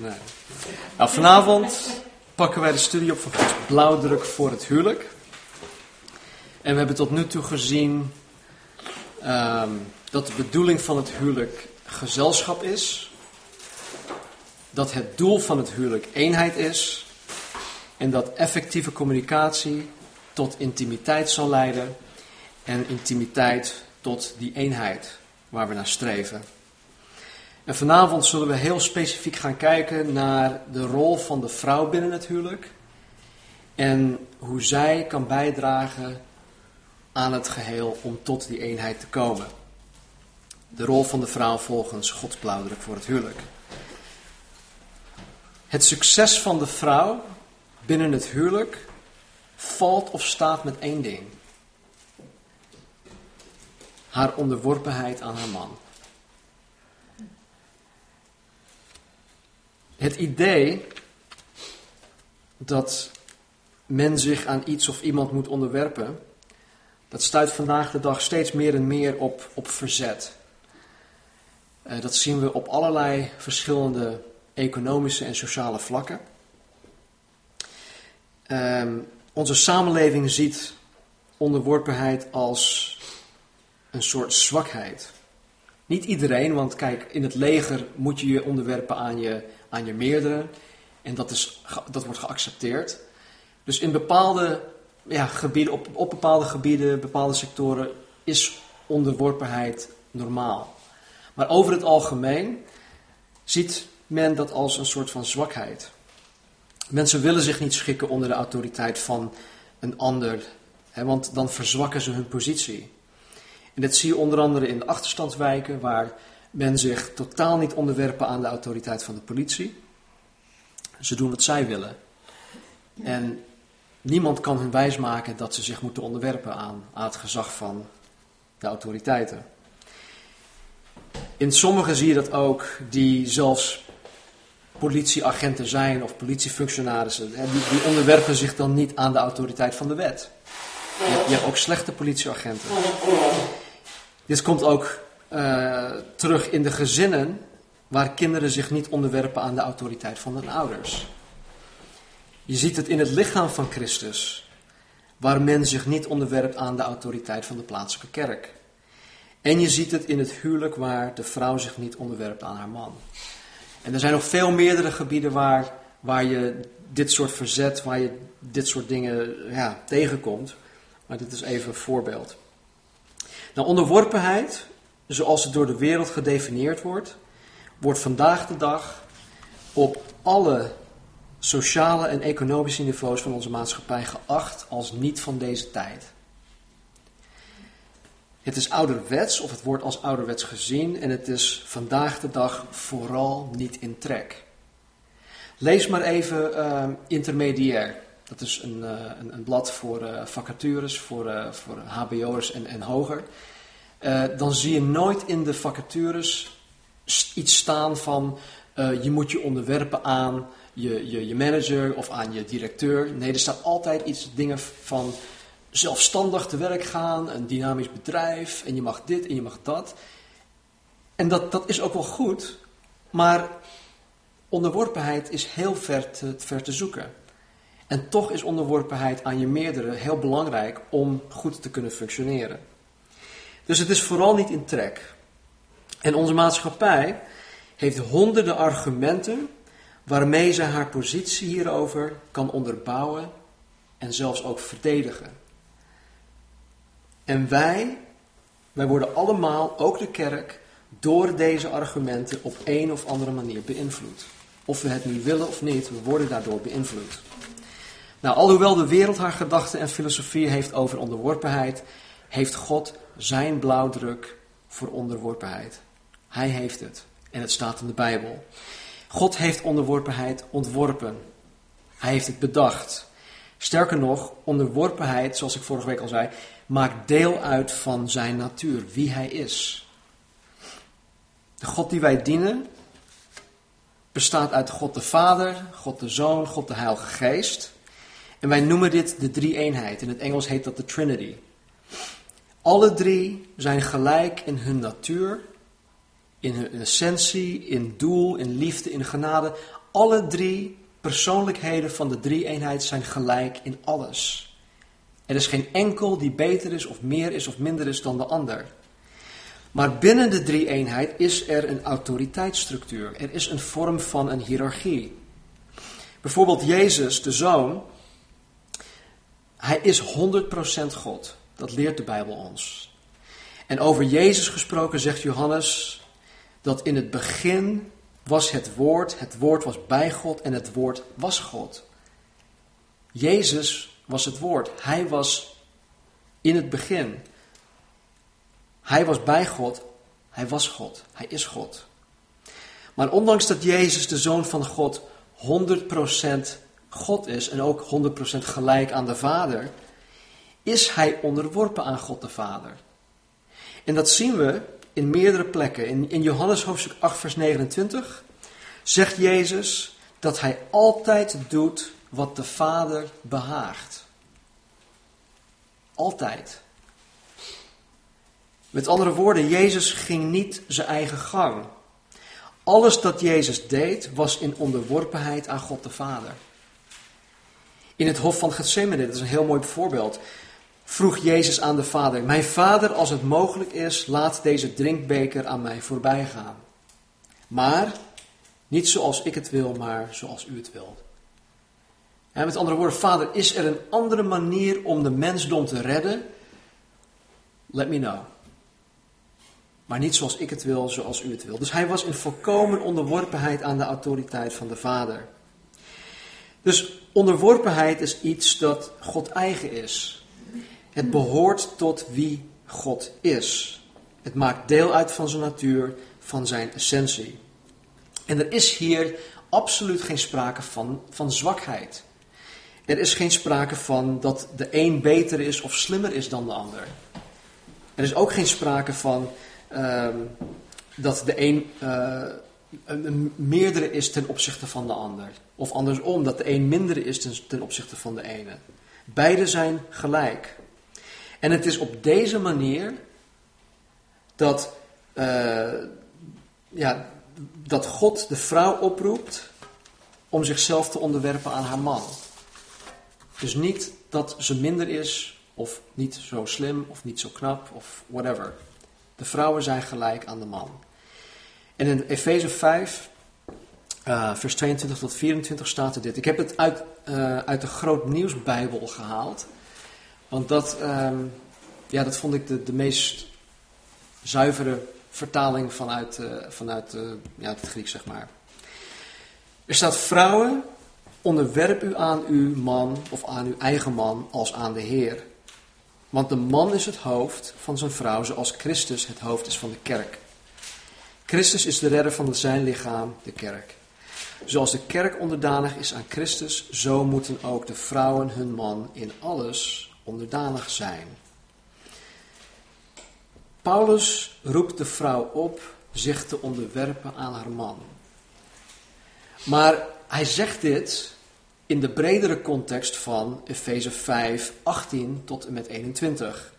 Nou, vanavond pakken wij de studie op van Gods blauwdruk voor het huwelijk. En we hebben tot nu toe gezien ehm, dat de bedoeling van het huwelijk gezelschap is. Dat het doel van het huwelijk eenheid is. En dat effectieve communicatie tot intimiteit zal leiden. En intimiteit tot die eenheid waar we naar streven. En vanavond zullen we heel specifiek gaan kijken naar de rol van de vrouw binnen het huwelijk. En hoe zij kan bijdragen aan het geheel om tot die eenheid te komen. De rol van de vrouw volgens Gods blauwdruk voor het huwelijk. Het succes van de vrouw binnen het huwelijk valt of staat met één ding. Haar onderworpenheid aan haar man. Het idee dat men zich aan iets of iemand moet onderwerpen, dat stuit vandaag de dag steeds meer en meer op, op verzet. Uh, dat zien we op allerlei verschillende economische en sociale vlakken. Uh, onze samenleving ziet onderworpenheid als een soort zwakheid. Niet iedereen, want kijk, in het leger moet je je onderwerpen aan je, aan je meerdere. En dat, is, dat wordt geaccepteerd. Dus in bepaalde ja, gebieden, op, op bepaalde gebieden, bepaalde sectoren, is onderworpenheid normaal. Maar over het algemeen ziet men dat als een soort van zwakheid. Mensen willen zich niet schikken onder de autoriteit van een ander, hè, want dan verzwakken ze hun positie. En dat zie je onder andere in de achterstandswijken, waar men zich totaal niet onderwerpen aan de autoriteit van de politie. Ze doen wat zij willen. En niemand kan hun wijsmaken dat ze zich moeten onderwerpen aan, het gezag van de autoriteiten. In sommigen zie je dat ook, die zelfs politieagenten zijn of politiefunctionarissen. Die, die onderwerpen zich dan niet aan de autoriteit van de wet. Je hebt ook slechte politieagenten. Dit komt ook uh, terug in de gezinnen waar kinderen zich niet onderwerpen aan de autoriteit van hun ouders. Je ziet het in het lichaam van Christus, waar men zich niet onderwerpt aan de autoriteit van de plaatselijke kerk. En je ziet het in het huwelijk waar de vrouw zich niet onderwerpt aan haar man. En er zijn nog veel meerdere gebieden waar, waar je dit soort verzet, waar je dit soort dingen ja, tegenkomt. Maar dit is even een voorbeeld. Nou, onderworpenheid, zoals het door de wereld gedefinieerd wordt, wordt vandaag de dag op alle sociale en economische niveaus van onze maatschappij geacht als niet van deze tijd. Het is ouderwets, of het wordt als ouderwets gezien, en het is vandaag de dag vooral niet in trek. Lees maar even uh, intermediair. Dat is een, uh, een, een, blad voor uh, vacatures, voor, voor HBO'ers en, en hoger. Dan zie je nooit in de vacatures iets staan van je moet je onderwerpen aan je, je, je manager of aan je directeur. Nee, er staat altijd iets dingen van zelfstandig te werk gaan, een dynamisch bedrijf en je mag dit en je mag dat. En dat, dat is ook wel goed, maar onderworpenheid is heel ver te, ver te zoeken. En toch is onderworpenheid aan je meerdere heel belangrijk om goed te kunnen functioneren. Dus het is vooral niet in trek. En onze maatschappij heeft honderden argumenten waarmee ze haar positie hierover kan onderbouwen en zelfs ook verdedigen. En wij, wij worden allemaal, ook de kerk, door deze argumenten op een of andere manier beïnvloed. Of we het nu willen of niet, we worden daardoor beïnvloed. Nou, alhoewel de wereld haar gedachten en filosofie heeft over onderworpenheid, heeft God zijn blauwdruk voor onderworpenheid. Hij heeft het. En het staat in de Bijbel. God heeft onderworpenheid ontworpen. Hij heeft het bedacht. Sterker nog, onderworpenheid, zoals ik vorige week al zei, maakt deel uit van zijn natuur, wie hij is. De God die wij dienen bestaat uit God de Vader, God de Zoon, God de Heilige Geest. En wij noemen dit de drie-eenheid. In het Engels heet dat de Trinity. Alle drie zijn gelijk in hun natuur, in hun essentie, in doel, in liefde, in genade. Alle drie persoonlijkheden van de drie-eenheid zijn gelijk in alles. Er is geen enkel die beter is of meer is of minder is dan de ander. Maar binnen de drie-eenheid is er een autoriteitsstructuur. Er is een vorm van een hiërarchie. Bijvoorbeeld Jezus, de Zoon, hij is 100% God. Dat leert de Bijbel ons. En over Jezus gesproken zegt Johannes dat in het begin was het woord, het woord was bij God en het woord was God. Jezus was het woord. Hij was in het begin. Hij was bij God. Hij was God. Hij is God. Maar ondanks dat Jezus, de Zoon van God, 100% God is en ook 100% gelijk aan de Vader, is hij onderworpen aan God de Vader. En dat zien we in meerdere plekken. In, Johannes hoofdstuk 8, vers 29 zegt Jezus dat hij altijd doet wat de Vader behaagt. Altijd. Met andere woorden, Jezus ging niet zijn eigen gang. Alles dat Jezus deed was in onderworpenheid aan God de Vader. In het hof van Gethsemane, dat is een heel mooi voorbeeld, vroeg Jezus aan de Vader: Mijn Vader, als het mogelijk is, laat deze drinkbeker aan mij voorbij gaan. Maar niet zoals ik het wil, maar zoals u het wilt. Met andere woorden, Vader, is er een andere manier om de mensdom te redden? Let me know. Maar niet zoals ik het wil, zoals u het wil. Dus hij was in volkomen onderworpenheid aan de autoriteit van de Vader. Dus onderworpenheid is iets dat God eigen is. Het behoort tot wie God is. Het maakt deel uit van zijn natuur, van zijn essentie. En er is hier absoluut geen sprake van, van zwakheid. Er is geen sprake van dat de een beter is of slimmer is dan de ander. Er is ook geen sprake van ehm, dat de een uh, een, meerdere is ten opzichte van de ander. Of andersom, dat de een mindere is ten, ten opzichte van de ene. Beide zijn gelijk. En het is op deze manier dat, uh, ja, dat God de vrouw oproept om zichzelf te onderwerpen aan haar man. Dus niet dat ze minder is, of niet zo slim, of niet zo knap, of whatever. De vrouwen zijn gelijk aan de man. En in Efeze 5, uh, vers 22 tot 24 staat er dit. Ik heb het uit, uh, uit de Groot Nieuwsbijbel gehaald. Want dat, um, ja, dat vond ik de, de meest zuivere vertaling vanuit, uh, vanuit ja, het Grieks, zeg maar. Er staat: Vrouwen, onderwerp u aan uw man of aan uw eigen man als aan de Heer. Want de man is het hoofd van zijn vrouw, zoals Christus het hoofd is van de kerk. Christus is de redder van zijn lichaam, de kerk. Zoals de kerk onderdanig is aan Christus, zo moeten ook de vrouwen hun man in alles onderdanig zijn. Paulus roept de vrouw op zich te onderwerpen aan haar man. Maar hij zegt dit in de bredere context van Efeze 5, 18 tot en met 21.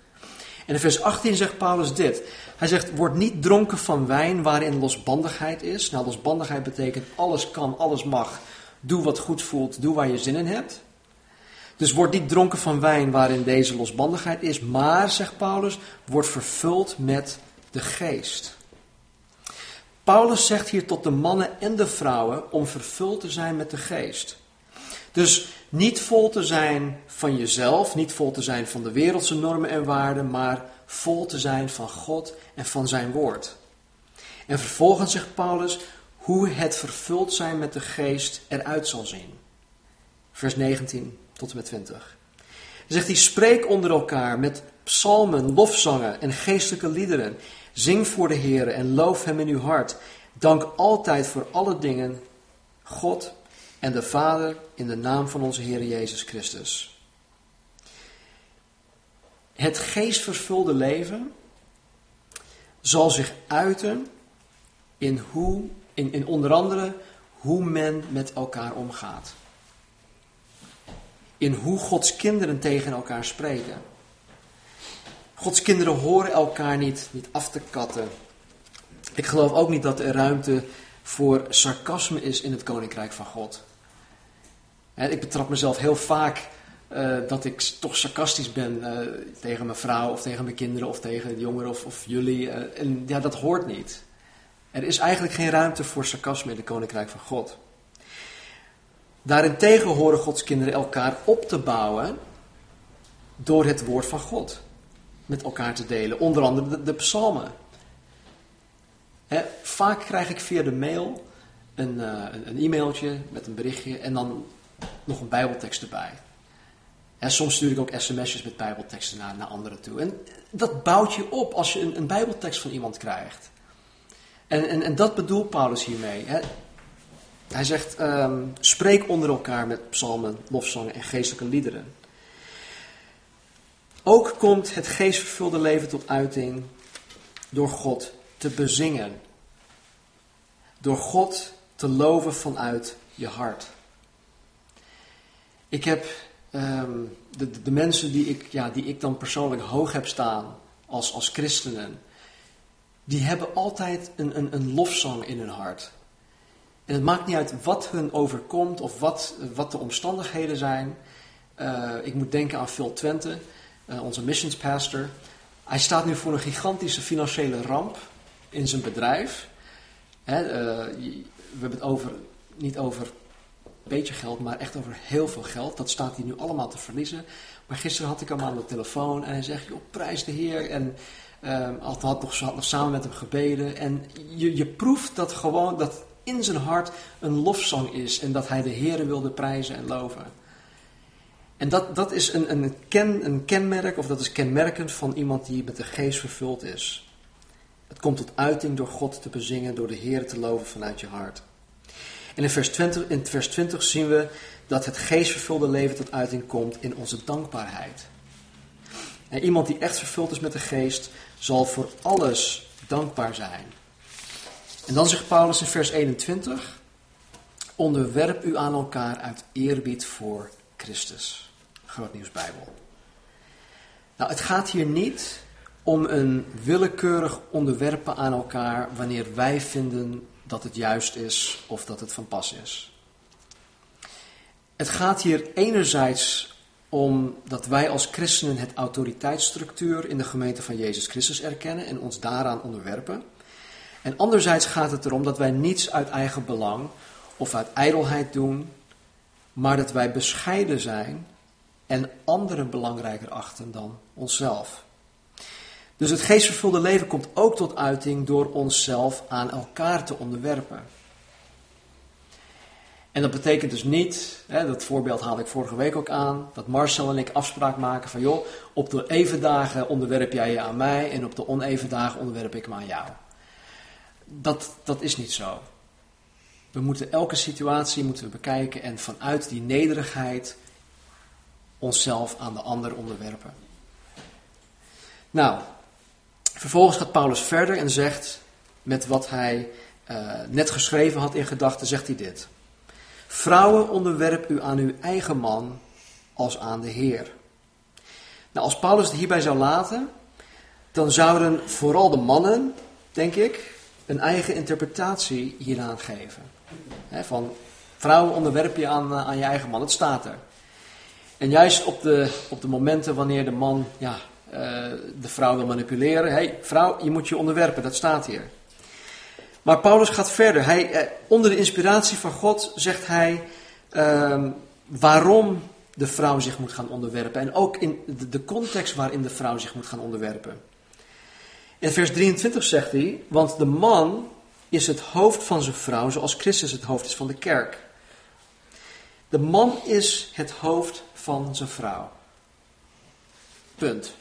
En in vers 18 zegt Paulus dit. Hij zegt, word niet dronken van wijn waarin losbandigheid is. Nou, losbandigheid betekent alles kan, alles mag. Doe wat goed voelt, doe waar je zin in hebt. Dus word niet dronken van wijn waarin deze losbandigheid is. Maar, zegt Paulus, word vervuld met de geest. Paulus zegt hier tot de mannen en de vrouwen om vervuld te zijn met de geest. Dus niet vol te zijn van jezelf, niet vol te zijn van de wereldse normen en waarden, maar vol te zijn van God en van zijn woord. En vervolgens zegt Paulus hoe het vervuld zijn met de geest eruit zal zien. Vers 19 tot met 20. Dan zegt hij, spreek onder elkaar met psalmen, lofzangen en geestelijke liederen. Zing voor de Heer en loof hem in uw hart. Dank altijd voor alle dingen God en de Vader in de naam van onze Heer Jezus Christus. Het geestvervulde leven zal zich uiten in, hoe, in, in onder andere hoe men met elkaar omgaat. In hoe Gods kinderen tegen elkaar spreken. Gods kinderen horen elkaar niet, niet af te katten. Ik geloof ook niet dat er ruimte voor sarcasme is in het koninkrijk van God. ik betrap mezelf heel vaak uh, dat ik toch sarcastisch ben uh, tegen mijn vrouw of tegen mijn kinderen of tegen jongeren of, of jullie. Uh, en ja, dat hoort niet. Er is eigenlijk geen ruimte voor sarcasme in het koninkrijk van God. Daarentegen horen Gods kinderen elkaar op te bouwen door het woord van God met elkaar te delen. Onder andere de, psalmen. vaak krijg ik via de mail een, een, een e-mailtje met een berichtje en dan nog een bijbeltekst erbij. En soms stuur ik ook sms'jes met bijbelteksten naar, naar anderen toe. En dat bouwt je op als je een, een bijbeltekst van iemand krijgt. En, en, en dat bedoelt Paulus hiermee. Hè. Hij zegt, um, spreek onder elkaar met psalmen, lofzangen en geestelijke liederen. Ook komt het geestvervulde leven tot uiting door God te bezingen. Door God te loven vanuit je hart. Ik heb um, de, de, mensen die ik, ja, die ik dan persoonlijk hoog heb staan als, als christenen, die hebben altijd een, een, een lofzang in hun hart. En het maakt niet uit wat hun overkomt of wat, wat de omstandigheden zijn. Uh, ik moet denken aan Phil Twente, uh, onze missions pastor. Hij staat nu voor een gigantische financiële ramp in zijn bedrijf. Hè, uh, we hebben het over, niet over beetje geld, maar echt over heel veel geld. Dat staat hij nu allemaal te verliezen. Maar gisteren had ik hem aan de telefoon en hij zegt, joh, prijs de Heer. En had, had nog samen met hem gebeden. En je, je proeft dat gewoon, dat in zijn hart een lofzang is. En dat hij de Heer wilde prijzen en loven. En dat, dat is een, een, ken, een kenmerk, of dat is kenmerkend van iemand die met de geest vervuld is. Het komt tot uiting door God te bezingen, door de Heer te loven vanuit je hart. En in vers 20, in vers 20 zien we dat het geestvervulde leven tot uiting komt in onze dankbaarheid. En iemand die echt vervuld is met de geest, zal voor alles dankbaar zijn. En dan zegt Paulus in vers 21: Onderwerp u aan elkaar uit eerbied voor Christus. Groot Nieuws Bijbel. Nou, het gaat hier niet om een willekeurig onderwerpen aan elkaar wanneer wij vinden dat het juist is of dat het van pas is. Het gaat hier enerzijds om dat wij als christenen het autoriteitsstructuur in de gemeente van Jezus Christus erkennen en ons daaraan onderwerpen. En anderzijds gaat het erom dat wij niets uit eigen belang of uit ijdelheid doen, maar dat wij bescheiden zijn en anderen belangrijker achten dan onszelf. Dus het geestvervulde leven komt ook tot uiting door onszelf aan elkaar te onderwerpen. En dat betekent dus niet, hè, dat voorbeeld haalde ik vorige week ook aan, dat Marcel en ik afspraak maken van joh, op de even dagen onderwerp jij je aan mij en op de oneven dagen onderwerp ik me aan jou. Dat, dat is niet zo. We moeten elke situatie moeten bekijken en vanuit die nederigheid onszelf aan de ander onderwerpen. Nou, Vervolgens gaat Paulus verder en zegt, met wat hij uh, net geschreven had in gedachten, zegt hij dit. Vrouwen, onderwerp u aan uw eigen man als aan de Heer. Nou, als Paulus het hierbij zou laten, dan zouden vooral de mannen, denk ik, een eigen interpretatie hieraan geven. van vrouwen onderwerp je aan, aan je eigen man, het staat er. En juist op de, op de momenten wanneer de man ja, eh, de vrouw wil manipuleren. Hey, vrouw, je moet je onderwerpen, dat staat hier. Maar Paulus gaat verder. Hij, eh, onder de inspiratie van God zegt hij ehm, waarom de vrouw zich moet gaan onderwerpen. En ook in de context waarin de vrouw zich moet gaan onderwerpen. In vers 23 zegt hij, want de man is het hoofd van zijn vrouw zoals Christus het hoofd is van de kerk. De man is het hoofd van zijn vrouw. Punt.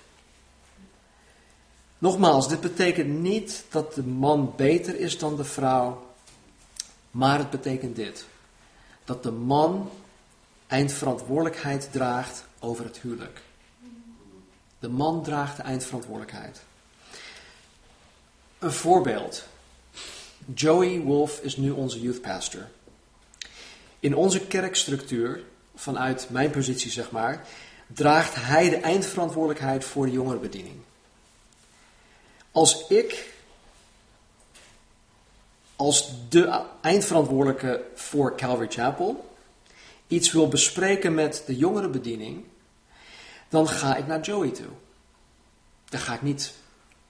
Nogmaals, dit betekent niet dat de man beter is dan de vrouw, maar het betekent dit: dat de man eindverantwoordelijkheid draagt over het huwelijk. De man draagt de eindverantwoordelijkheid. Een voorbeeld. Joey Wolf is nu onze youth pastor. In onze kerkstructuur, vanuit mijn positie zeg maar, draagt hij de eindverantwoordelijkheid voor de jongerenbediening. Als ik als de eindverantwoordelijke voor Calvary Chapel iets wil bespreken met de jongerenbediening, dan ga ik naar Joey toe. Dan ga ik niet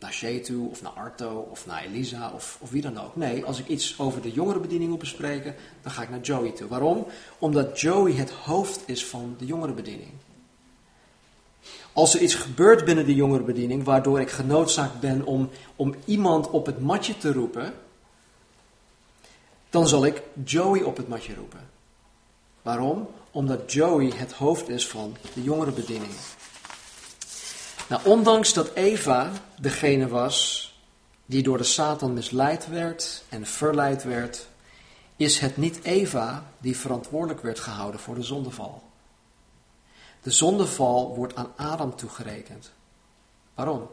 naar Shay toe, of naar Arto, of naar Elisa, of, of wie dan ook. Nee, als ik iets over de jongerenbediening wil bespreken, dan ga ik naar Joey toe. Waarom? Omdat Joey het hoofd is van de jongerenbediening. Als er iets gebeurt binnen de jongerenbediening, waardoor ik genoodzaakt ben om, om iemand op het matje te roepen, dan zal ik Joey op het matje roepen. Waarom? Omdat Joey het hoofd is van de jongerenbediening. Nou, ondanks dat Eva degene was die door de Satan misleid werd en verleid werd, is het niet Eva die verantwoordelijk werd gehouden voor de zondeval. De zondeval wordt aan Adam toegerekend. Waarom?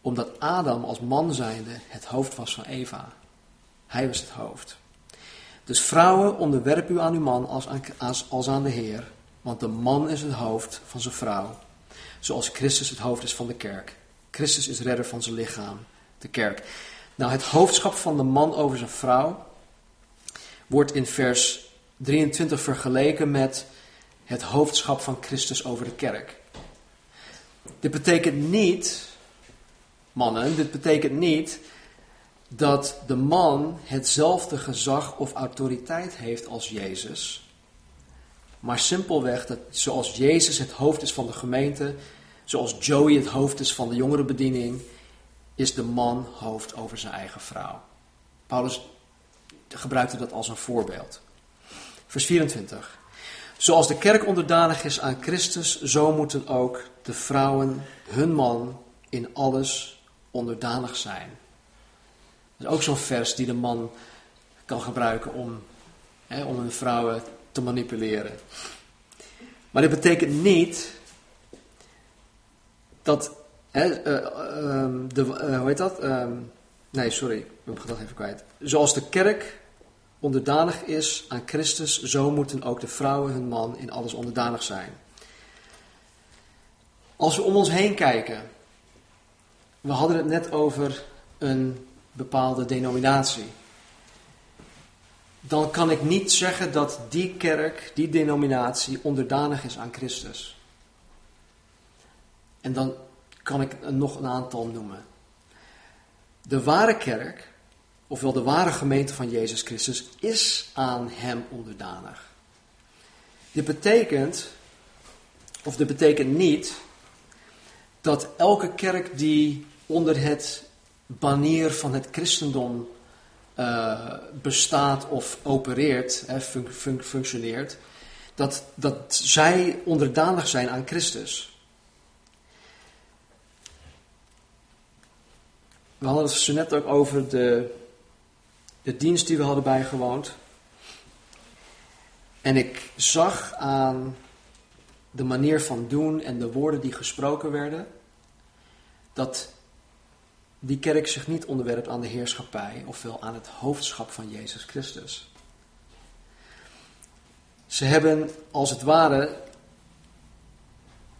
Omdat Adam als man zijnde het hoofd was van Eva. Hij was het hoofd. Dus vrouwen, onderwerp u aan uw man als aan, als, als aan de Heer, want de man is het hoofd van zijn vrouw, zoals Christus het hoofd is van de kerk. Christus is redder van zijn lichaam, de kerk. Nou, het hoofdschap van de man over zijn vrouw wordt in vers 23 vergeleken met het hoofdschap van Christus over de kerk. Dit betekent niet, mannen, dit betekent niet dat de man hetzelfde gezag of autoriteit heeft als Jezus. Maar simpelweg dat zoals Jezus het hoofd is van de gemeente, zoals Joey het hoofd is van de jongerenbediening, is de man hoofd over zijn eigen vrouw. Paulus gebruikte dat als een voorbeeld. Vers 24. Zoals de kerk onderdanig is aan Christus, zo moeten ook de vrouwen hun man in alles onderdanig zijn. Dat is ook zo'n vers die de man kan gebruiken om, hè, om hun vrouwen te manipuleren. Maar dit betekent niet dat hè, uh, de, uh, hoe heet dat? Uh, nee, sorry, ik ben dat even kwijt. Zoals de kerk onderdanig is aan Christus, zo moeten ook de vrouwen hun man in alles onderdanig zijn. Als we om ons heen kijken, we hadden het net over een bepaalde denominatie. Dan kan ik niet zeggen dat die kerk, die denominatie onderdanig is aan Christus. En dan kan ik nog een aantal noemen. De ware kerk ofwel de ware gemeente van Jezus Christus, is aan Hem onderdanig. Dit betekent, of dit betekent niet, dat elke kerk die onder het banier van het christendom uh, bestaat of opereert, hè, functioneert, dat, dat zij onderdanig zijn aan Christus. We hadden het zo net ook over de de dienst die we hadden bijgewoond. En ik zag aan de manier van doen en de woorden die gesproken werden, dat die kerk zich niet onderwerpt aan de heerschappij, ofwel aan het hoofdschap van Jezus Christus. Ze hebben als het ware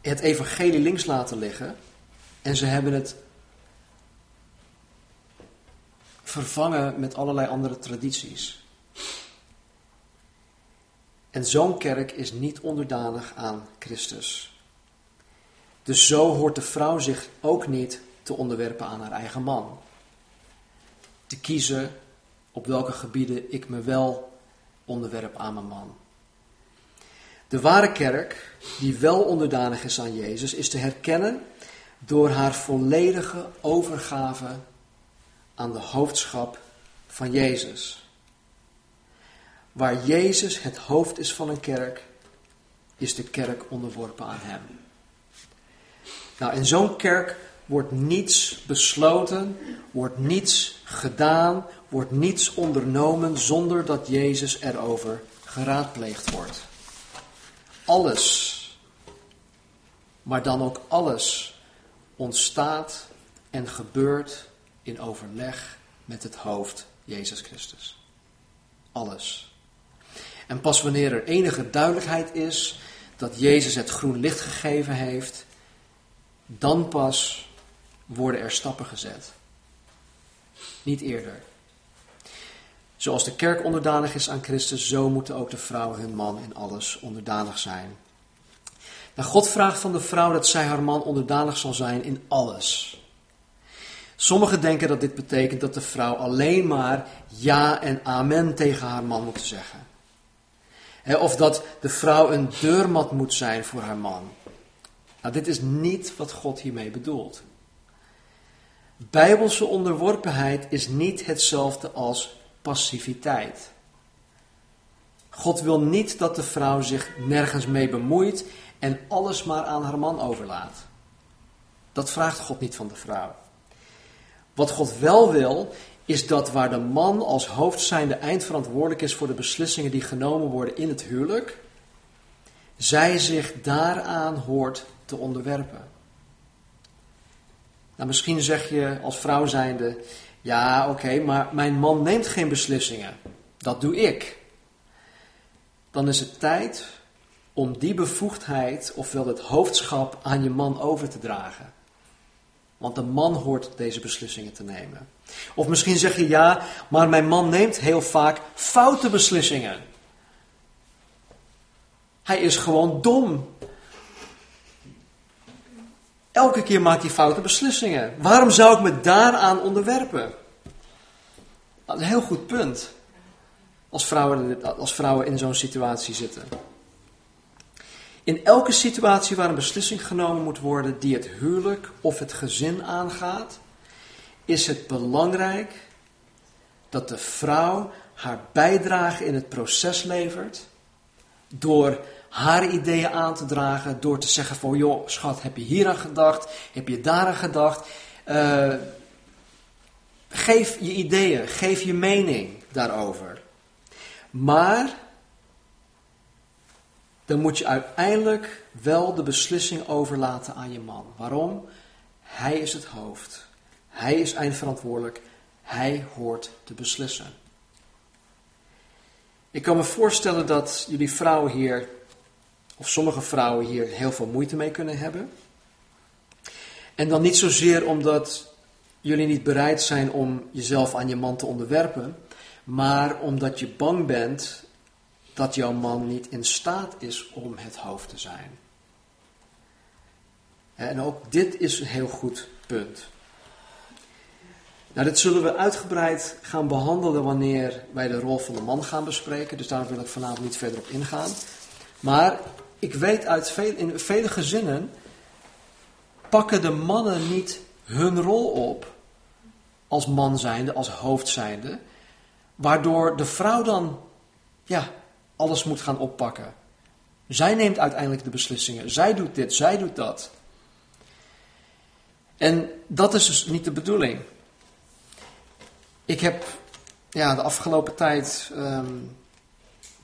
het evangelie links laten liggen en ze hebben het vervangen met allerlei andere tradities. En zo'n kerk is niet onderdanig aan Christus. Dus zo hoort de vrouw zich ook niet te onderwerpen aan haar eigen man. Te kiezen op welke gebieden ik me wel onderwerp aan mijn man. De ware kerk, die wel onderdanig is aan Jezus, is te herkennen door haar volledige overgave aan de hoofdschap van Jezus. Waar Jezus het hoofd is van een kerk, is de kerk onderworpen aan Hem. Nou, in zo'n kerk wordt niets besloten, wordt niets gedaan, wordt niets ondernomen zonder dat Jezus erover geraadpleegd wordt. Alles, maar dan ook alles, ontstaat en gebeurt in overleg met het hoofd Jezus Christus. Alles. En pas wanneer er enige duidelijkheid is dat Jezus het groen licht gegeven heeft, dan pas worden er stappen gezet. Niet eerder. Zoals de kerk onderdanig is aan Christus, zo moeten ook de vrouwen hun man in alles onderdanig zijn. Nou, God vraagt van de vrouw dat zij haar man onderdanig zal zijn in alles. Sommigen denken dat dit betekent dat de vrouw alleen maar ja en amen tegen haar man moet zeggen. Of dat de vrouw een deurmat moet zijn voor haar man. Nou, dit is niet wat God hiermee bedoelt. Bijbelse onderworpenheid is niet hetzelfde als passiviteit. God wil niet dat de vrouw zich nergens mee bemoeit en alles maar aan haar man overlaat. Dat vraagt God niet van de vrouw. Wat God wel wil, is dat waar de man als hoofd zijnde eindverantwoordelijk is voor de beslissingen die genomen worden in het huwelijk, zij zich daaraan hoort te onderwerpen. Nou, misschien zeg je als vrouw zijnde, ja oké, maar mijn man neemt geen beslissingen. Dat doe ik. Dan is het tijd om die bevoegdheid, ofwel het hoofdschap, aan je man over te dragen. Want de man hoort deze beslissingen te nemen. Of misschien zeg je ja, maar mijn man neemt heel vaak foute beslissingen. Hij is gewoon dom. Elke keer maakt hij foute beslissingen. Waarom zou ik me daaraan onderwerpen? Dat is een heel goed punt. Als vrouwen, als vrouwen in zo'n situatie zitten. In elke situatie waar een beslissing genomen moet worden die het huwelijk of het gezin aangaat, is het belangrijk dat de vrouw haar bijdrage in het proces levert door haar ideeën aan te dragen, door te zeggen van joh schat, heb je hier aan gedacht, heb je daar aan gedacht. Uh, geef je ideeën, geef je mening daarover. Maar dan moet je uiteindelijk wel de beslissing overlaten aan je man. Waarom? Hij is het hoofd. Hij is eindverantwoordelijk. Hij hoort te beslissen. Ik kan me voorstellen dat jullie vrouwen hier, of sommige vrouwen hier, heel veel moeite mee kunnen hebben. En dan niet zozeer omdat jullie niet bereid zijn om jezelf aan je man te onderwerpen, maar omdat je bang bent dat jouw man niet in staat is om het hoofd te zijn. En ook dit is een heel goed punt. Nou, dit zullen we uitgebreid gaan behandelen wanneer wij de rol van de man gaan bespreken. Dus daar wil ik vanavond niet verder op ingaan. Maar ik weet uit veel, in vele gezinnen pakken de mannen niet hun rol op als man zijnde, als hoofd zijnde. Waardoor de vrouw dan ja, alles moet gaan oppakken. Zij neemt uiteindelijk de beslissingen. Zij doet dit, zij doet dat. En dat is dus niet de bedoeling. Ik heb ja, de afgelopen tijd ehm,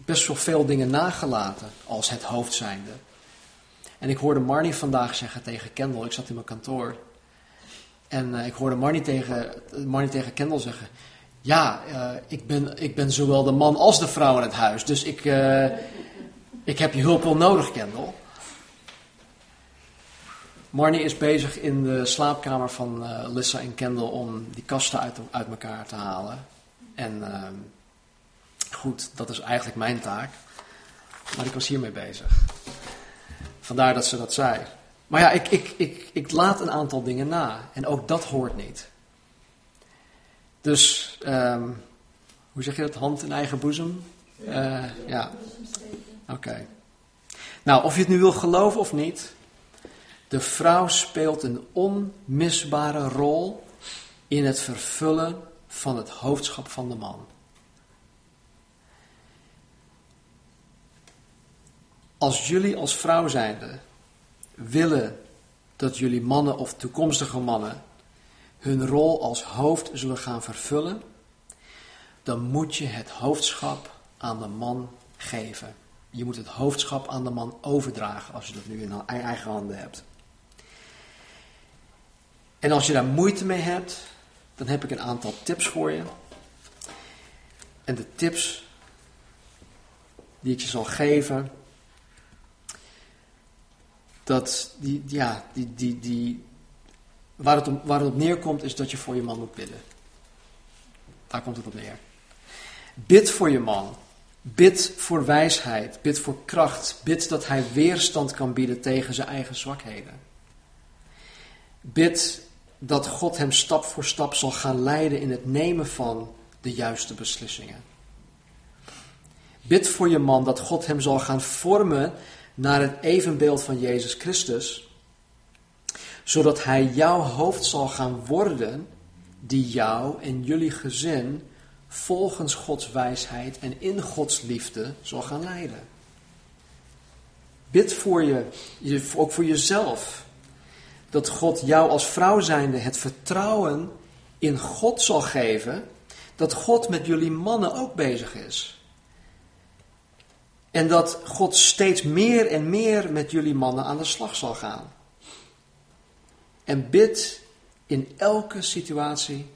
best wel veel dingen nagelaten als het hoofd zijnde. En ik hoorde Marnie vandaag zeggen tegen Kendall, ik zat in mijn kantoor. En uh, ik hoorde Marnie tegen, Marnie tegen Kendall zeggen, ja, uh, ik, ben, ik ben zowel de man als de vrouw in het huis. Dus ik, uh, ik heb je hulp wel nodig, Kendall. Marnie is bezig in de slaapkamer van Lissa en Kendall om die kasten uit, uit elkaar te halen. En ehm, goed, dat is eigenlijk mijn taak. Maar ik was hiermee bezig. Vandaar dat ze dat zei. Maar ja, ik, ik, ik, ik laat een aantal dingen na. En ook dat hoort niet. Dus, um, hoe zeg je dat? Hand in eigen boezem? Uh, ja. Oké. Nou, of je het nu wil geloven of niet, de vrouw speelt een onmisbare rol in het vervullen van het hoofdschap van de man. Als jullie als vrouw zijnde willen dat jullie mannen of toekomstige mannen hun rol als hoofd zullen gaan vervullen, dan moet je het hoofdschap aan de man geven. Je moet het hoofdschap aan de man overdragen als je dat nu in eigen handen hebt. En als je daar moeite mee hebt, dan heb ik een aantal tips voor je. En de tips die ik je zal geven, dat die, ja, die, die, die, waar, het waar het op neerkomt is dat je voor je man moet bidden. Daar komt het op neer. Bid voor je man. Bid voor wijsheid. Bid voor kracht. Bid dat hij weerstand kan bieden tegen zijn eigen zwakheden. Bid dat God hem stap voor stap zal gaan leiden in het nemen van de juiste beslissingen. Bid voor je man dat God hem zal gaan vormen naar het evenbeeld van Jezus Christus, zodat hij jouw hoofd zal gaan worden die jou en jullie gezin volgens Gods wijsheid en in Gods liefde zal gaan leiden. Bid voor je, ook voor jezelf, dat God jou als vrouw zijnde het vertrouwen in God zal geven, dat God met jullie mannen ook bezig is. En dat God steeds meer en meer met jullie mannen aan de slag zal gaan. En bid in elke situatie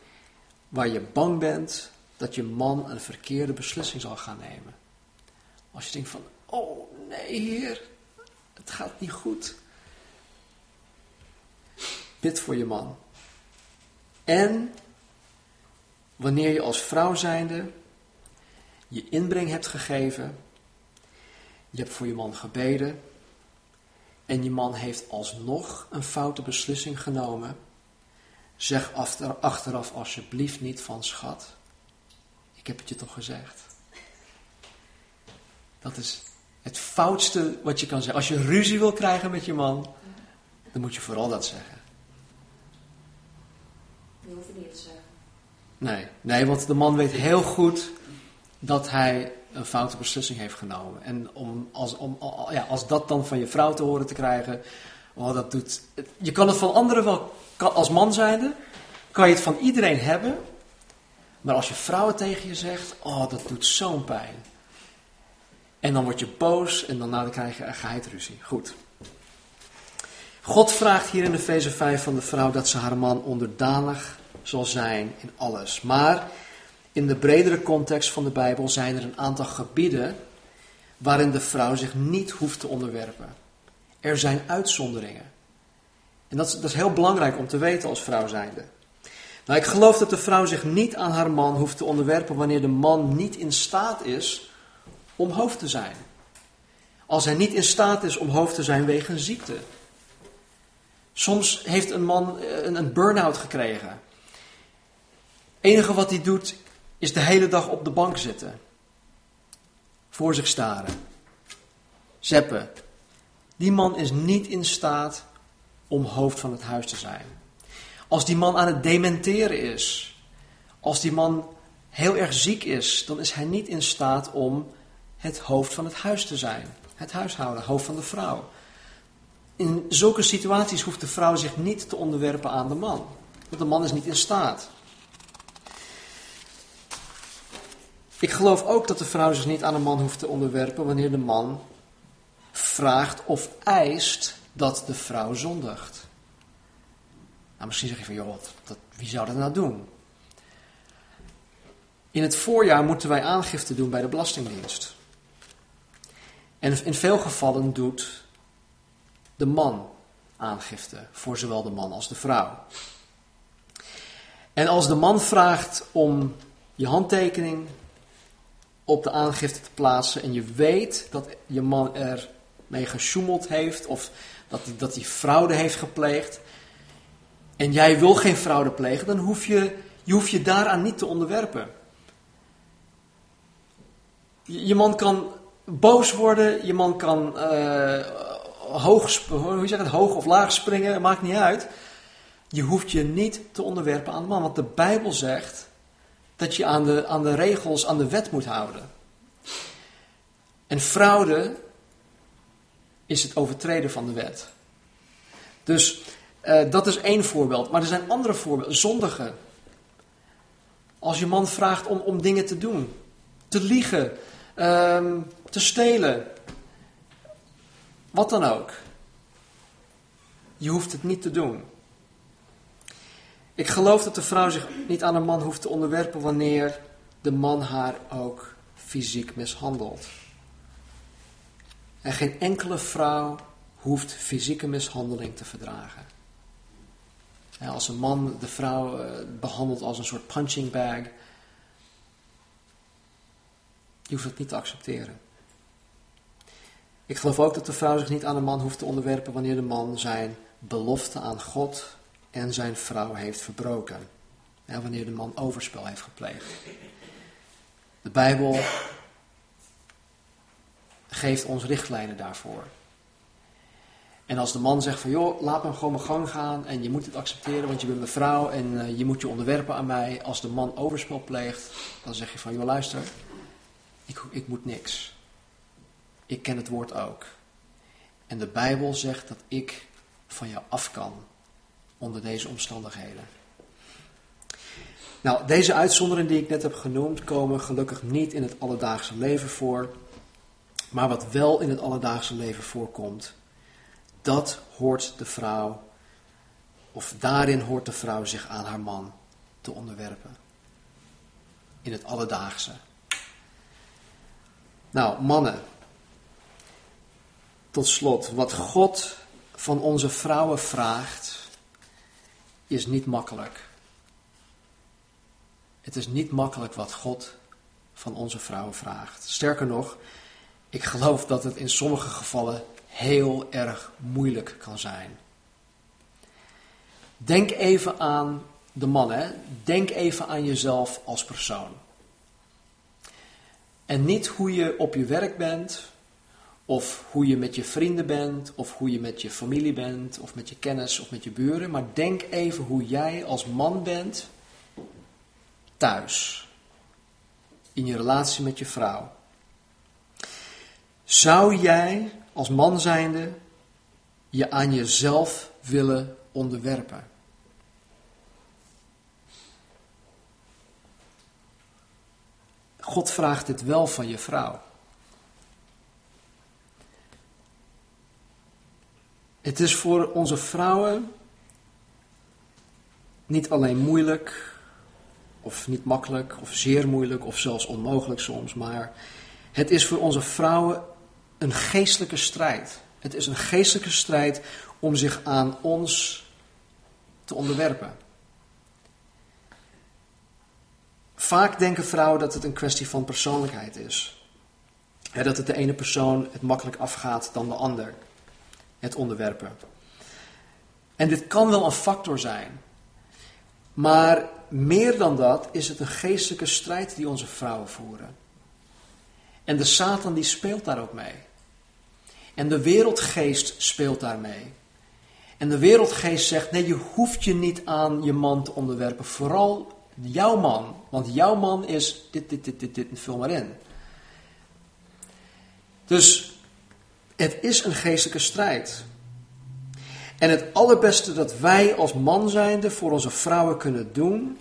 waar je bang bent dat je man een verkeerde beslissing zal gaan nemen. Als je denkt van, oh nee heer, het gaat niet goed. Bid voor je man. En wanneer je als vrouw zijnde je inbreng hebt gegeven, je hebt voor je man gebeden en je man heeft alsnog een foute beslissing genomen, zeg achteraf alsjeblieft niet van schat. Ik heb het je toch gezegd. Dat is het foutste wat je kan zeggen. Als je ruzie wil krijgen met je man, dan moet je vooral dat zeggen. Je hoeft het niet te zeggen. Nee, nee, want de man weet heel goed dat hij een foute beslissing heeft genomen. En om, als, om, ja, als dat dan van je vrouw te horen te krijgen, oh, dat doet. Je kan het van anderen wel, als man zijnde, kan je het van iedereen hebben. Maar als je vrouw tegen je zegt, oh, dat doet zo'n pijn. En dan word je boos en dan, dan krijg je een geheidruzie. Goed. God vraagt hier in de Efeze 5 van de vrouw dat ze haar man onderdanig zal zijn in alles. Maar in de bredere context van de Bijbel zijn er een aantal gebieden waarin de vrouw zich niet hoeft te onderwerpen. Er zijn uitzonderingen. En dat is, dat is heel belangrijk om te weten als vrouw zijnde. Nou, ik geloof dat de vrouw zich niet aan haar man hoeft te onderwerpen wanneer de man niet in staat is om hoofd te zijn. Als hij niet in staat is om hoofd te zijn wegens ziekte. Soms heeft een man eh, een, een burn-out gekregen. Het enige wat hij doet is de hele dag op de bank zitten. Voor zich staren. Zeppen. Die man is niet in staat om hoofd van het huis te zijn. Als die man aan het dementeren is, als die man heel erg ziek is, dan is hij niet in staat om het hoofd van het huis te zijn. Het huishouden, hoofd van de vrouw. In zulke situaties hoeft de vrouw zich niet te onderwerpen aan de man. Want de man is niet in staat. Ik geloof ook dat de vrouw zich niet aan een man hoeft te onderwerpen wanneer de man vraagt of eist dat de vrouw zondigt. Nou, misschien zeg je van, joh, wie zou dat nou doen? In het voorjaar moeten wij aangifte doen bij de Belastingdienst. En in veel gevallen doet de man aangifte voor zowel de man als de vrouw. En als de man vraagt om je handtekening op de aangifte te plaatsen en je weet dat je man er mee gesjoemeld heeft of dat hij, dat fraude heeft gepleegd en jij wil geen fraude plegen, dan hoef je je, hoef je daaraan niet te onderwerpen. Je, man kan boos worden, je man kan uh, hoog, hoe zeg het, hoog of laag springen, maakt niet uit. Je hoeft je niet te onderwerpen aan de man, want de Bijbel zegt dat je aan de, aan de regels, aan de wet moet houden. En fraude is het overtreden van de wet. Dus uh, dat is één voorbeeld. Maar er zijn andere voorbeelden. Zondigen. Als je man vraagt om, om dingen te doen. Te liegen. Um, te stelen. Wat dan ook. Je hoeft het niet te doen. Ik geloof dat de vrouw zich niet aan een man hoeft te onderwerpen wanneer de man haar ook fysiek mishandelt. En geen enkele vrouw hoeft fysieke mishandeling te verdragen. als een man de vrouw eh, behandelt als een soort punching bag, Je hoeft het niet te accepteren. Ik geloof ook dat de vrouw zich niet aan de man hoeft te onderwerpen wanneer de man zijn belofte aan God en zijn vrouw heeft verbroken. Ja, wanneer de man overspel heeft gepleegd. De Bijbel geeft ons richtlijnen daarvoor. En als de man zegt van joh, laat me gewoon mijn gang gaan en je moet het accepteren, want je bent mijn vrouw en eh, je moet je onderwerpen aan mij. Als de man overspel pleegt, dan zeg je van joh luister, ik, ik moet niks. Ik ken het woord ook. En de Bijbel zegt dat ik van jou af kan onder deze omstandigheden. Nou, deze uitzonderingen die ik net heb genoemd komen gelukkig niet in het alledaagse leven voor. Maar wat wel in het alledaagse leven voorkomt, dat hoort de vrouw, of daarin hoort de vrouw zich aan haar man te onderwerpen. In het alledaagse. Nou, mannen. Tot slot, wat God van onze vrouwen vraagt, is niet makkelijk. Het is niet makkelijk wat God van onze vrouwen vraagt. Sterker nog, ik geloof dat het in sommige gevallen heel erg moeilijk kan zijn. Denk even aan de man, hè? Denk even aan jezelf als persoon. En niet hoe je op je werk bent, of hoe je met je vrienden bent, of hoe je met je familie bent, of met je kennis of met je buren. Maar denk even hoe jij als man bent thuis. In je relatie met je vrouw. Zou jij als man zijnde je aan jezelf willen onderwerpen? God vraagt dit wel van je vrouw. Het is voor onze vrouwen niet alleen moeilijk, of niet makkelijk, of zeer moeilijk, of zelfs onmogelijk soms, maar het is voor onze vrouwen een geestelijke strijd. Het is een geestelijke strijd om zich aan ons te onderwerpen. Vaak denken vrouwen dat het een kwestie van persoonlijkheid is. dat het de ene persoon het makkelijk afgaat dan de ander. Het onderwerpen. En dit kan wel een factor zijn. Maar meer dan dat is het een geestelijke strijd die onze vrouwen voeren. En de Satan die speelt daar ook mee. En de wereldgeest speelt daarmee. En de wereldgeest zegt: nee, je hoeft je niet aan je man te onderwerpen. Vooral jouw man. Want jouw man is dit, dit, dit, dit, dit. Vul maar in. Dus het is een geestelijke strijd. En het allerbeste dat wij als man zijnde voor onze vrouwen kunnen doen,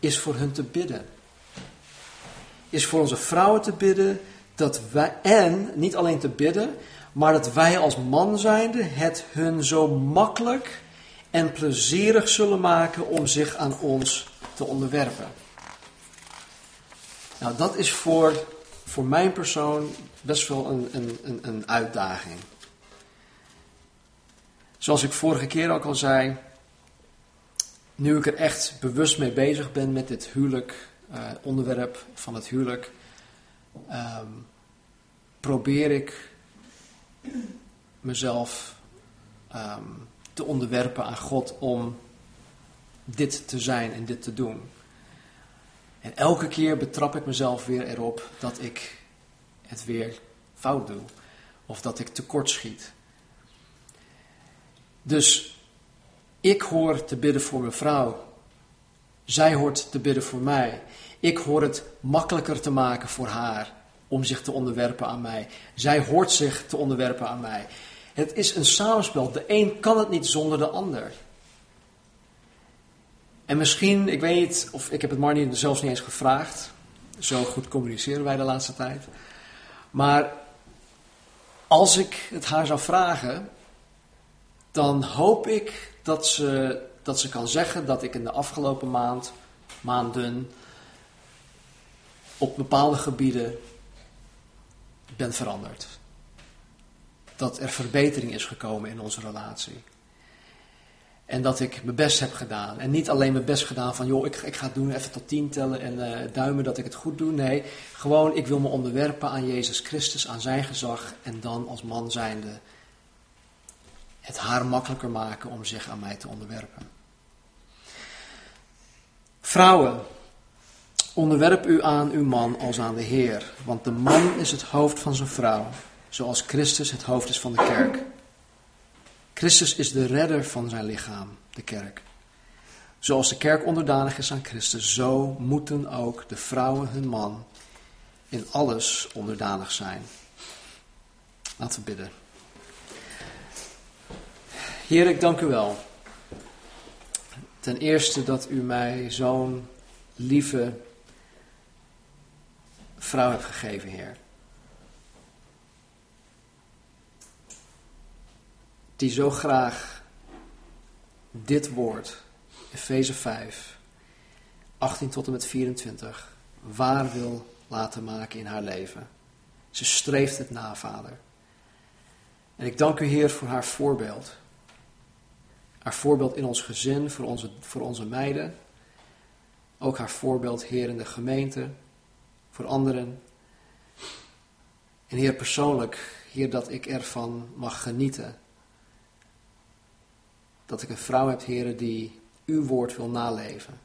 is voor hun te bidden. Is voor onze vrouwen te bidden dat wij, en niet alleen te bidden, maar dat wij als man zijnde het hun zo makkelijk en plezierig zullen maken om zich aan ons te onderwerpen. Nou, dat is voor, voor mijn persoon best wel een, een, een, uitdaging. Zoals ik vorige keer ook al zei, nu ik er echt bewust mee bezig ben met dit huwelijk, uh, onderwerp van het huwelijk, um, probeer ik mezelf um, te onderwerpen aan God om dit te zijn en dit te doen. En elke keer betrap ik mezelf weer erop dat ik het weer fout doe. Of dat ik tekort schiet. Dus ik hoor te bidden voor mijn vrouw. Zij hoort te bidden voor mij. Ik hoor het makkelijker te maken voor haar om zich te onderwerpen aan mij. Zij hoort zich te onderwerpen aan mij. Het is een samenspel. De een kan het niet zonder de ander. En misschien, ik weet niet, of ik heb het Marnie zelfs niet eens gevraagd. Zo goed communiceren wij de laatste tijd. Maar als ik het haar zou vragen, dan hoop ik dat ze, dat ze kan zeggen dat ik in de afgelopen maand, maanden op bepaalde gebieden ben veranderd. Dat er verbetering is gekomen in onze relatie. En dat ik mijn best heb gedaan. En niet alleen mijn best gedaan van, joh, ik, ik ga het doen, even tot tien tellen en uh, duimen dat ik het goed doe. Nee, gewoon, ik wil me onderwerpen aan Jezus Christus, aan zijn gezag. En dan als man zijnde het haar makkelijker maken om zich aan mij te onderwerpen. Vrouwen, onderwerp u aan uw man als aan de Heer. Want de man is het hoofd van zijn vrouw, zoals Christus het hoofd is van de kerk. Christus is de redder van zijn lichaam, de kerk. Zoals de kerk onderdanig is aan Christus, zo moeten ook de vrouwen hun man in alles onderdanig zijn. Laten we bidden. Heer, ik dank u wel. Ten eerste dat u mij zo'n lieve vrouw hebt gegeven, Heer. Die zo graag dit woord, Efeze 5, 18 tot en met 24, waar wil laten maken in haar leven. Ze streeft het na, Vader. En ik dank u, Heer, voor haar voorbeeld. Haar voorbeeld in ons gezin, voor onze, voor onze meiden. Ook haar voorbeeld, Heer, in de gemeente, voor anderen. En Heer, persoonlijk, Heer, dat ik ervan mag genieten dat ik een vrouw heb, heren, die uw woord wil naleven.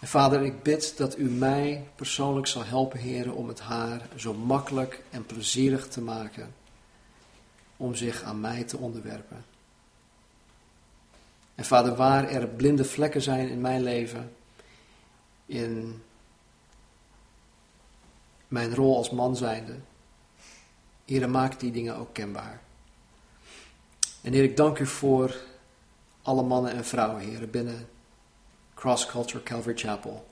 En vader, ik bid dat u mij persoonlijk zal helpen, heren, om het haar zo makkelijk en plezierig te maken om zich aan mij te onderwerpen. En vader, waar er blinde vlekken zijn in mijn leven, in mijn rol als man zijnde, heren, maak die dingen ook kenbaar. En Heer, ik dank u voor alle mannen en vrouwen, Heer, binnen Cross Culture Calvary Chapel.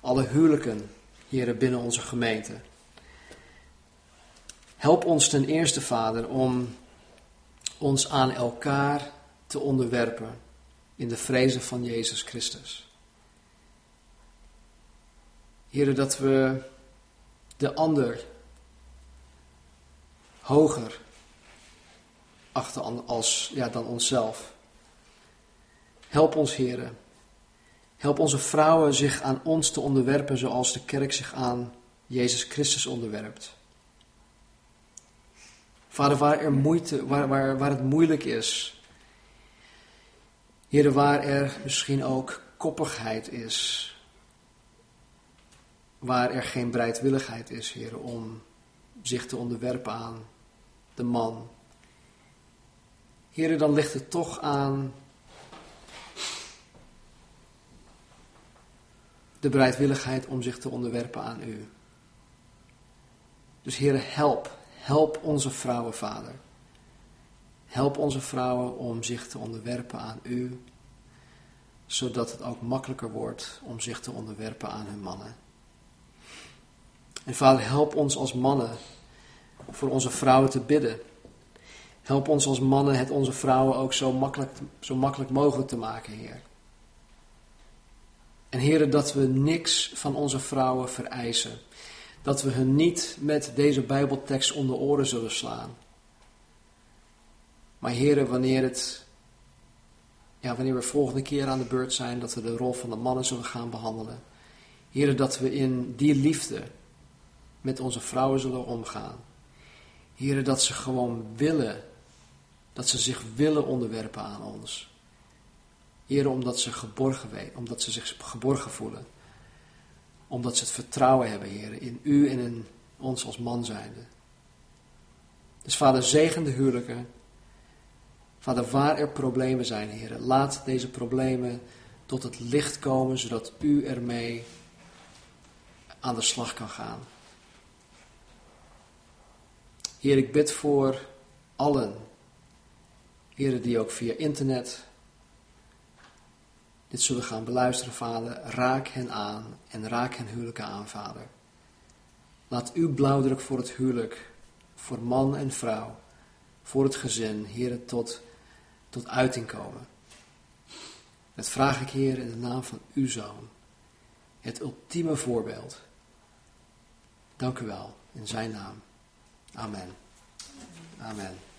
Alle huwelijken, Heer, binnen onze gemeente. Help ons ten eerste, Vader, om ons aan elkaar te onderwerpen in de vrezen van Jezus Christus. Heer, dat we de ander hoger achter als, ja, dan onszelf. Help ons, heren. Help onze vrouwen zich aan ons te onderwerpen zoals de kerk zich aan Jezus Christus onderwerpt. Vader, waar, er moeite, waar, waar, waar het moeilijk is, heren, waar er misschien ook koppigheid is, waar er geen bereidwilligheid is, heren, om zich te onderwerpen aan de man, Heren, dan ligt het toch aan de bereidwilligheid om zich te onderwerpen aan u. Dus heren, help. Help onze vrouwen, Vader. Help onze vrouwen om zich te onderwerpen aan u, zodat het ook makkelijker wordt om zich te onderwerpen aan hun mannen. En Vader, help ons als mannen voor onze vrouwen te bidden. Help ons als mannen het onze vrouwen ook zo makkelijk, zo makkelijk mogelijk te maken, Heer. En Heer, dat we niks van onze vrouwen vereisen. Dat we hun niet met deze Bijbeltekst onder oren zullen slaan. Maar Heer, wanneer, het, ja, wanneer we volgende keer aan de beurt zijn, dat we de rol van de mannen zullen gaan behandelen. Heer, dat we in die liefde met onze vrouwen zullen omgaan. Heer, dat ze gewoon willen dat ze zich willen onderwerpen aan ons. Heer, omdat ze geborgen weten, omdat ze zich geborgen voelen. Omdat ze het vertrouwen hebben, Heer, in U en in ons als man zijnde. Dus Vader, zegen de huwelijken. Vader, waar er problemen zijn, Heer, laat deze problemen tot het licht komen, zodat U ermee aan de slag kan gaan. Heer, ik bid voor allen Heren die ook via internet dit zullen gaan beluisteren, vader, raak hen aan en raak hen huwelijken aan, vader. Laat uw blauwdruk voor het huwelijk, voor man en vrouw, voor het gezin, heren, tot, tot uiting komen. Dat vraag ik, Heer, in de naam van uw Zoon, het ultieme voorbeeld. Dank u wel, in zijn naam. Amen. Amen.